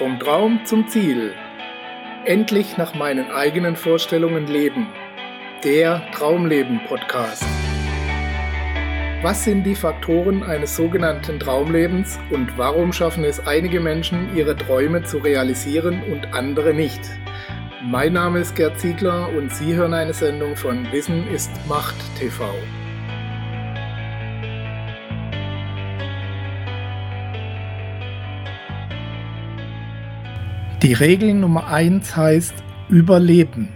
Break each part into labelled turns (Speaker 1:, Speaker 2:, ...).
Speaker 1: Vom Traum zum Ziel. Endlich nach meinen eigenen Vorstellungen leben. Der Traumleben Podcast. Was sind die Faktoren eines sogenannten Traumlebens und warum schaffen es einige Menschen, ihre Träume zu realisieren und andere nicht? Mein Name ist Gerd Ziegler und Sie hören eine Sendung von Wissen ist Macht TV. Die Regel Nummer 1 heißt Überleben.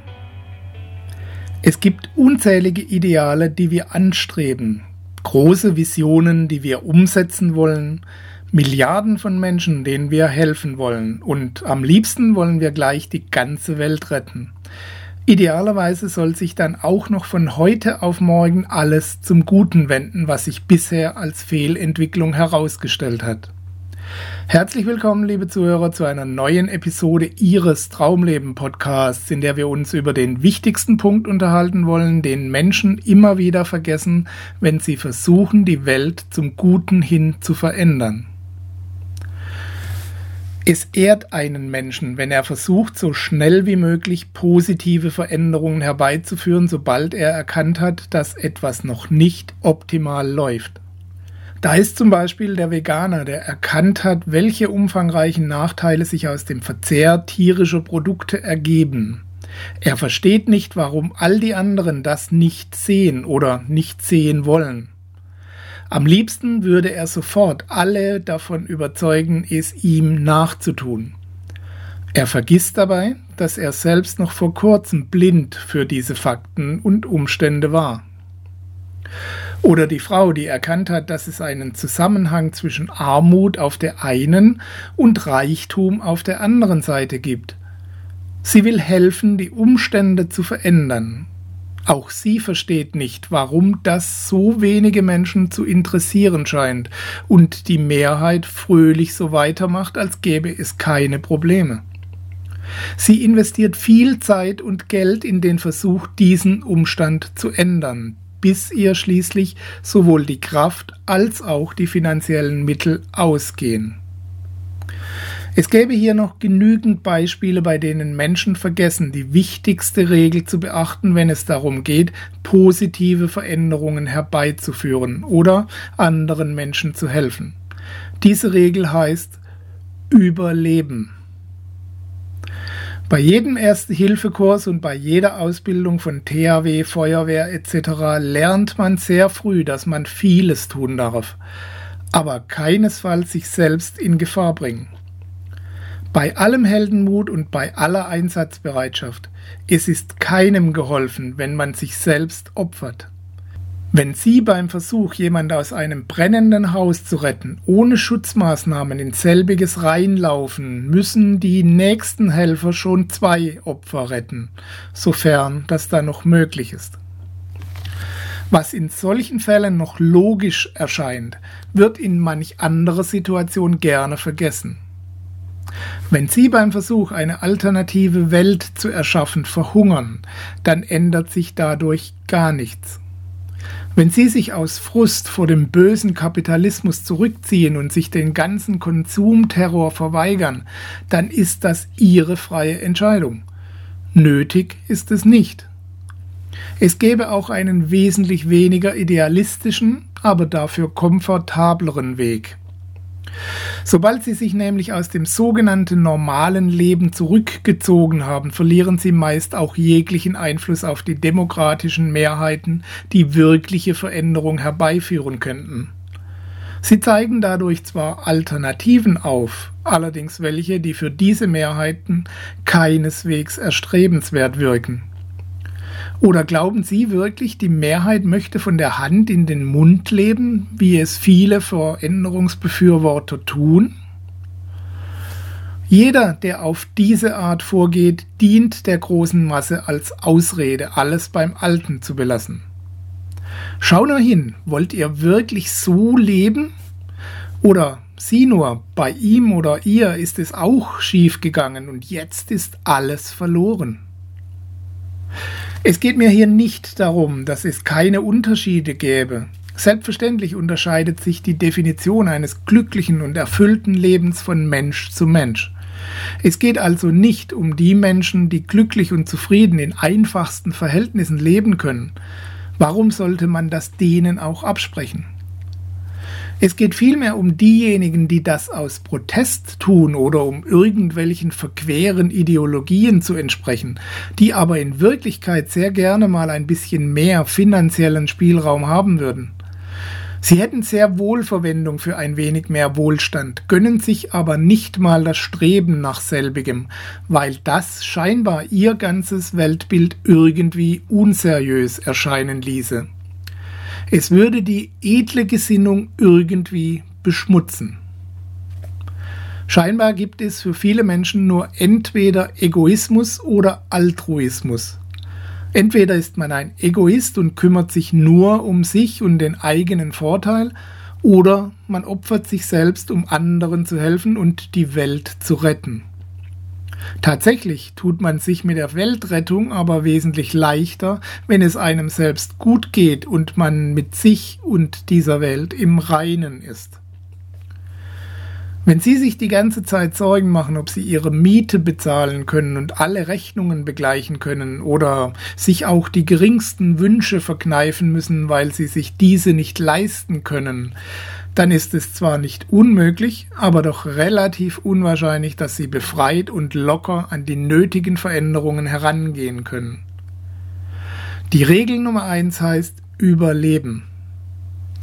Speaker 1: Es gibt unzählige Ideale, die wir anstreben, große Visionen, die wir umsetzen wollen, Milliarden von Menschen, denen wir helfen wollen und am liebsten wollen wir gleich die ganze Welt retten. Idealerweise soll sich dann auch noch von heute auf morgen alles zum Guten wenden, was sich bisher als Fehlentwicklung herausgestellt hat. Herzlich willkommen, liebe Zuhörer, zu einer neuen Episode Ihres Traumleben Podcasts, in der wir uns über den wichtigsten Punkt unterhalten wollen, den Menschen immer wieder vergessen, wenn sie versuchen, die Welt zum Guten hin zu verändern. Es ehrt einen Menschen, wenn er versucht, so schnell wie möglich positive Veränderungen herbeizuführen, sobald er erkannt hat, dass etwas noch nicht optimal läuft. Da ist zum Beispiel der Veganer, der erkannt hat, welche umfangreichen Nachteile sich aus dem Verzehr tierischer Produkte ergeben. Er versteht nicht, warum all die anderen das nicht sehen oder nicht sehen wollen. Am liebsten würde er sofort alle davon überzeugen, es ihm nachzutun. Er vergisst dabei, dass er selbst noch vor kurzem blind für diese Fakten und Umstände war. Oder die Frau, die erkannt hat, dass es einen Zusammenhang zwischen Armut auf der einen und Reichtum auf der anderen Seite gibt. Sie will helfen, die Umstände zu verändern. Auch sie versteht nicht, warum das so wenige Menschen zu interessieren scheint und die Mehrheit fröhlich so weitermacht, als gäbe es keine Probleme. Sie investiert viel Zeit und Geld in den Versuch, diesen Umstand zu ändern, bis ihr schließlich sowohl die Kraft als auch die finanziellen Mittel ausgehen. Es gäbe hier noch genügend Beispiele, bei denen Menschen vergessen, die wichtigste Regel zu beachten, wenn es darum geht, positive Veränderungen herbeizuführen oder anderen Menschen zu helfen. Diese Regel heißt Überleben. Bei jedem Erste-Hilfe-Kurs und bei jeder Ausbildung von THW, Feuerwehr etc. lernt man sehr früh, dass man vieles tun darf, aber keinesfalls sich selbst in Gefahr bringen. Bei allem Heldenmut und bei aller Einsatzbereitschaft, es ist keinem geholfen, wenn man sich selbst opfert. Wenn Sie beim Versuch, jemand aus einem brennenden Haus zu retten, ohne Schutzmaßnahmen in selbiges reinlaufen, müssen die nächsten Helfer schon zwei Opfer retten, sofern das da noch möglich ist. Was in solchen Fällen noch logisch erscheint, wird in manch anderer Situation gerne vergessen. Wenn Sie beim Versuch, eine alternative Welt zu erschaffen, verhungern, dann ändert sich dadurch gar nichts. Wenn Sie sich aus Frust vor dem bösen Kapitalismus zurückziehen und sich den ganzen Konsumterror verweigern, dann ist das Ihre freie Entscheidung. Nötig ist es nicht. Es gäbe auch einen wesentlich weniger idealistischen, aber dafür komfortableren Weg. Sobald sie sich nämlich aus dem sogenannten normalen Leben zurückgezogen haben, verlieren sie meist auch jeglichen Einfluss auf die demokratischen Mehrheiten, die wirkliche Veränderung herbeiführen könnten. Sie zeigen dadurch zwar Alternativen auf, allerdings welche, die für diese Mehrheiten keineswegs erstrebenswert wirken. Oder glauben Sie wirklich, die Mehrheit möchte von der Hand in den Mund leben, wie es viele Veränderungsbefürworter tun? Jeder, der auf diese Art vorgeht, dient der großen Masse als Ausrede, alles beim Alten zu belassen. Schau nur hin, wollt ihr wirklich so leben? Oder sieh nur, bei ihm oder ihr ist es auch schief gegangen und jetzt ist alles verloren. Es geht mir hier nicht darum, dass es keine Unterschiede gäbe. Selbstverständlich unterscheidet sich die Definition eines glücklichen und erfüllten Lebens von Mensch zu Mensch. Es geht also nicht um die Menschen, die glücklich und zufrieden in einfachsten Verhältnissen leben können. Warum sollte man das denen auch absprechen? Es geht vielmehr um diejenigen, die das aus Protest tun oder um irgendwelchen verqueren Ideologien zu entsprechen, die aber in Wirklichkeit sehr gerne mal ein bisschen mehr finanziellen Spielraum haben würden. Sie hätten sehr wohl Verwendung für ein wenig mehr Wohlstand, gönnen sich aber nicht mal das Streben nach selbigem, weil das scheinbar ihr ganzes Weltbild irgendwie unseriös erscheinen ließe. Es würde die edle Gesinnung irgendwie beschmutzen. Scheinbar gibt es für viele Menschen nur entweder Egoismus oder Altruismus. Entweder ist man ein Egoist und kümmert sich nur um sich und den eigenen Vorteil, oder man opfert sich selbst, um anderen zu helfen und die Welt zu retten. Tatsächlich tut man sich mit der Weltrettung aber wesentlich leichter, wenn es einem selbst gut geht und man mit sich und dieser Welt im Reinen ist. Wenn Sie sich die ganze Zeit Sorgen machen, ob Sie Ihre Miete bezahlen können und alle Rechnungen begleichen können oder sich auch die geringsten Wünsche verkneifen müssen, weil Sie sich diese nicht leisten können, dann ist es zwar nicht unmöglich, aber doch relativ unwahrscheinlich, dass Sie befreit und locker an die nötigen Veränderungen herangehen können. Die Regel Nummer eins heißt Überleben.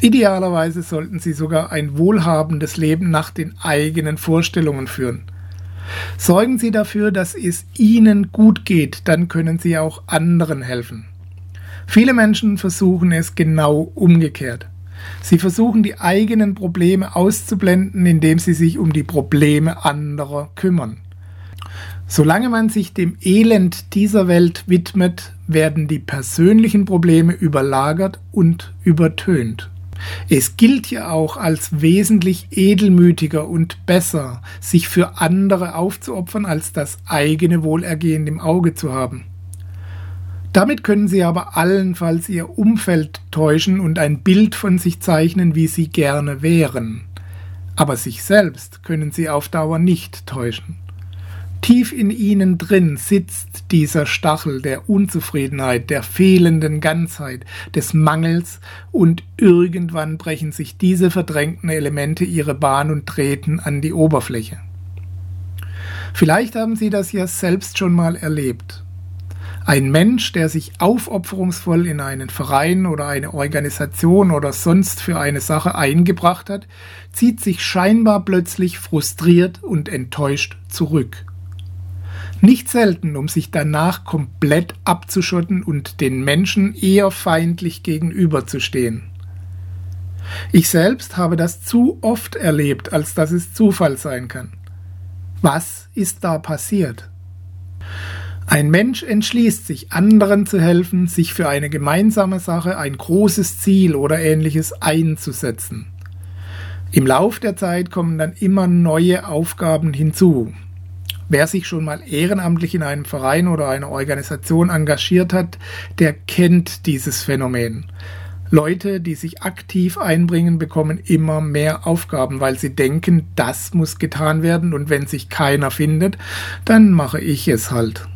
Speaker 1: Idealerweise sollten sie sogar ein wohlhabendes Leben nach den eigenen Vorstellungen führen. Sorgen Sie dafür, dass es Ihnen gut geht, dann können Sie auch anderen helfen. Viele Menschen versuchen es genau umgekehrt. Sie versuchen die eigenen Probleme auszublenden, indem sie sich um die Probleme anderer kümmern. Solange man sich dem Elend dieser Welt widmet, werden die persönlichen Probleme überlagert und übertönt. Es gilt ja auch als wesentlich edelmütiger und besser, sich für andere aufzuopfern, als das eigene Wohlergehen im Auge zu haben. Damit können Sie aber allenfalls Ihr Umfeld täuschen und ein Bild von sich zeichnen, wie Sie gerne wären. Aber sich selbst können Sie auf Dauer nicht täuschen. Tief in ihnen drin sitzt dieser Stachel der Unzufriedenheit, der fehlenden Ganzheit, des Mangels, und irgendwann brechen sich diese verdrängten Elemente ihre Bahn und treten an die Oberfläche. Vielleicht haben Sie das ja selbst schon mal erlebt. Ein Mensch, der sich aufopferungsvoll in einen Verein oder eine Organisation oder sonst für eine Sache eingebracht hat, zieht sich scheinbar plötzlich frustriert und enttäuscht zurück. Nicht selten, um sich danach komplett abzuschotten und den Menschen eher feindlich gegenüberzustehen. Ich selbst habe das zu oft erlebt, als dass es Zufall sein kann. Was ist da passiert? Ein Mensch entschließt sich, anderen zu helfen, sich für eine gemeinsame Sache, ein großes Ziel oder ähnliches einzusetzen. Im Lauf der Zeit kommen dann immer neue Aufgaben hinzu. Wer sich schon mal ehrenamtlich in einem Verein oder einer Organisation engagiert hat, der kennt dieses Phänomen. Leute, die sich aktiv einbringen, bekommen immer mehr Aufgaben, weil sie denken, das muss getan werden und wenn sich keiner findet, dann mache ich es halt.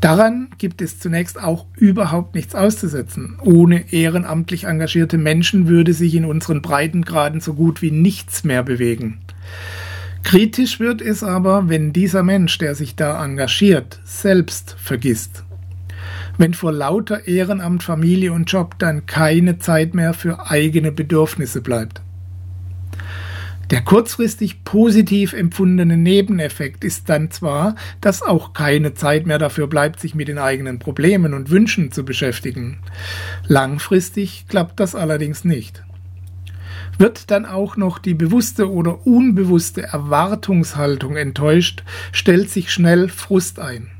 Speaker 1: Daran gibt es zunächst auch überhaupt nichts auszusetzen. Ohne ehrenamtlich engagierte Menschen würde sich in unseren Breitengraden so gut wie nichts mehr bewegen. Kritisch wird es aber, wenn dieser Mensch, der sich da engagiert, selbst vergisst. Wenn vor lauter Ehrenamt, Familie und Job dann keine Zeit mehr für eigene Bedürfnisse bleibt. Der kurzfristig positiv empfundene Nebeneffekt ist dann zwar, dass auch keine Zeit mehr dafür bleibt, sich mit den eigenen Problemen und Wünschen zu beschäftigen. Langfristig klappt das allerdings nicht wird dann auch noch die bewusste oder unbewusste Erwartungshaltung enttäuscht, stellt sich schnell Frust ein.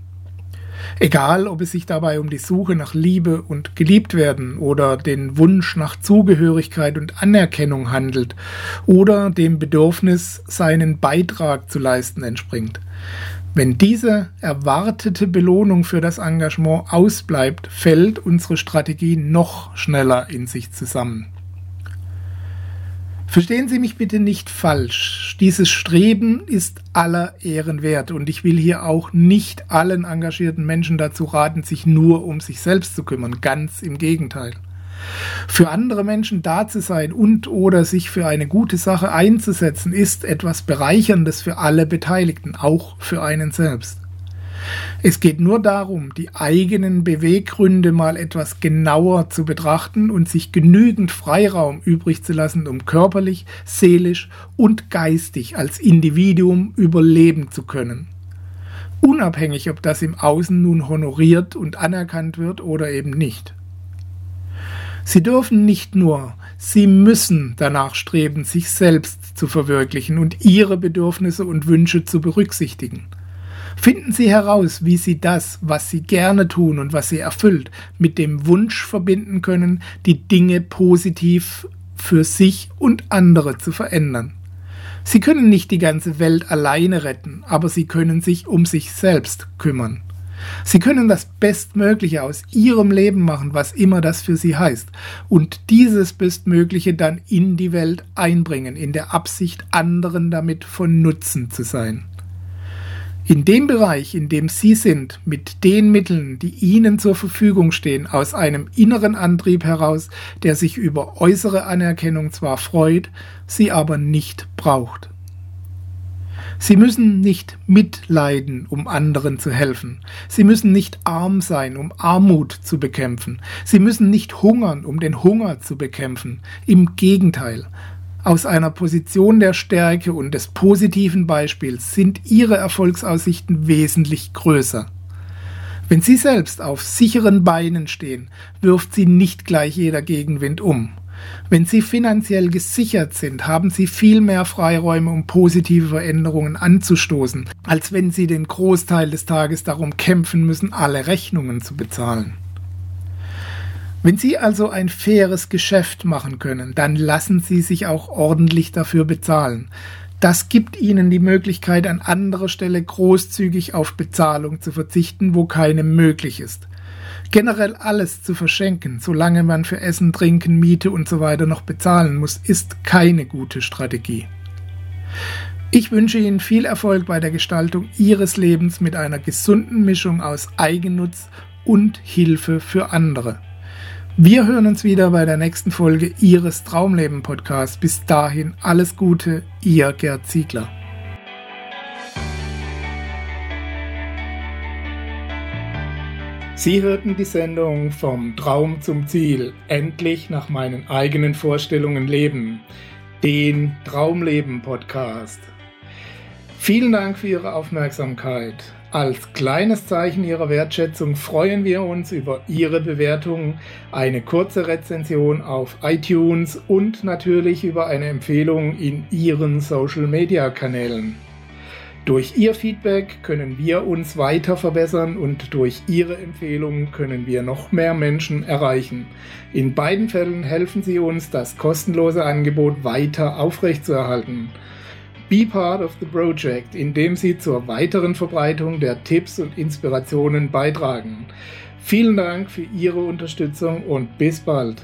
Speaker 1: Egal, ob es sich dabei um die Suche nach Liebe und geliebt werden oder den Wunsch nach Zugehörigkeit und Anerkennung handelt oder dem Bedürfnis, seinen Beitrag zu leisten entspringt. Wenn diese erwartete Belohnung für das Engagement ausbleibt, fällt unsere Strategie noch schneller in sich zusammen. Verstehen Sie mich bitte nicht falsch. Dieses Streben ist aller Ehren wert und ich will hier auch nicht allen engagierten Menschen dazu raten, sich nur um sich selbst zu kümmern. Ganz im Gegenteil. Für andere Menschen da zu sein und oder sich für eine gute Sache einzusetzen, ist etwas Bereicherndes für alle Beteiligten, auch für einen selbst. Es geht nur darum, die eigenen Beweggründe mal etwas genauer zu betrachten und sich genügend Freiraum übrig zu lassen, um körperlich, seelisch und geistig als Individuum überleben zu können. Unabhängig, ob das im Außen nun honoriert und anerkannt wird oder eben nicht. Sie dürfen nicht nur, sie müssen danach streben, sich selbst zu verwirklichen und ihre Bedürfnisse und Wünsche zu berücksichtigen. Finden Sie heraus, wie Sie das, was Sie gerne tun und was Sie erfüllt, mit dem Wunsch verbinden können, die Dinge positiv für sich und andere zu verändern. Sie können nicht die ganze Welt alleine retten, aber Sie können sich um sich selbst kümmern. Sie können das Bestmögliche aus Ihrem Leben machen, was immer das für Sie heißt, und dieses Bestmögliche dann in die Welt einbringen, in der Absicht, anderen damit von Nutzen zu sein. In dem Bereich, in dem Sie sind, mit den Mitteln, die Ihnen zur Verfügung stehen, aus einem inneren Antrieb heraus, der sich über äußere Anerkennung zwar freut, sie aber nicht braucht. Sie müssen nicht mitleiden, um anderen zu helfen. Sie müssen nicht arm sein, um Armut zu bekämpfen. Sie müssen nicht hungern, um den Hunger zu bekämpfen. Im Gegenteil, aus einer Position der Stärke und des positiven Beispiels sind ihre Erfolgsaussichten wesentlich größer. Wenn Sie selbst auf sicheren Beinen stehen, wirft Sie nicht gleich jeder Gegenwind um. Wenn Sie finanziell gesichert sind, haben Sie viel mehr Freiräume, um positive Veränderungen anzustoßen, als wenn Sie den Großteil des Tages darum kämpfen müssen, alle Rechnungen zu bezahlen. Wenn Sie also ein faires Geschäft machen können, dann lassen Sie sich auch ordentlich dafür bezahlen. Das gibt Ihnen die Möglichkeit, an anderer Stelle großzügig auf Bezahlung zu verzichten, wo keine möglich ist. Generell alles zu verschenken, solange man für Essen, Trinken, Miete usw. So noch bezahlen muss, ist keine gute Strategie. Ich wünsche Ihnen viel Erfolg bei der Gestaltung Ihres Lebens mit einer gesunden Mischung aus Eigennutz und Hilfe für andere. Wir hören uns wieder bei der nächsten Folge Ihres Traumleben Podcasts. Bis dahin alles Gute, Ihr Gerd Ziegler. Sie hörten die Sendung Vom Traum zum Ziel, endlich nach meinen eigenen Vorstellungen leben, den Traumleben Podcast. Vielen Dank für Ihre Aufmerksamkeit. Als kleines Zeichen Ihrer Wertschätzung freuen wir uns über Ihre Bewertung, eine kurze Rezension auf iTunes und natürlich über eine Empfehlung in Ihren Social-Media-Kanälen. Durch Ihr Feedback können wir uns weiter verbessern und durch Ihre Empfehlungen können wir noch mehr Menschen erreichen. In beiden Fällen helfen Sie uns, das kostenlose Angebot weiter aufrechtzuerhalten. Be Part of the Project, indem Sie zur weiteren Verbreitung der Tipps und Inspirationen beitragen. Vielen Dank für Ihre Unterstützung und bis bald.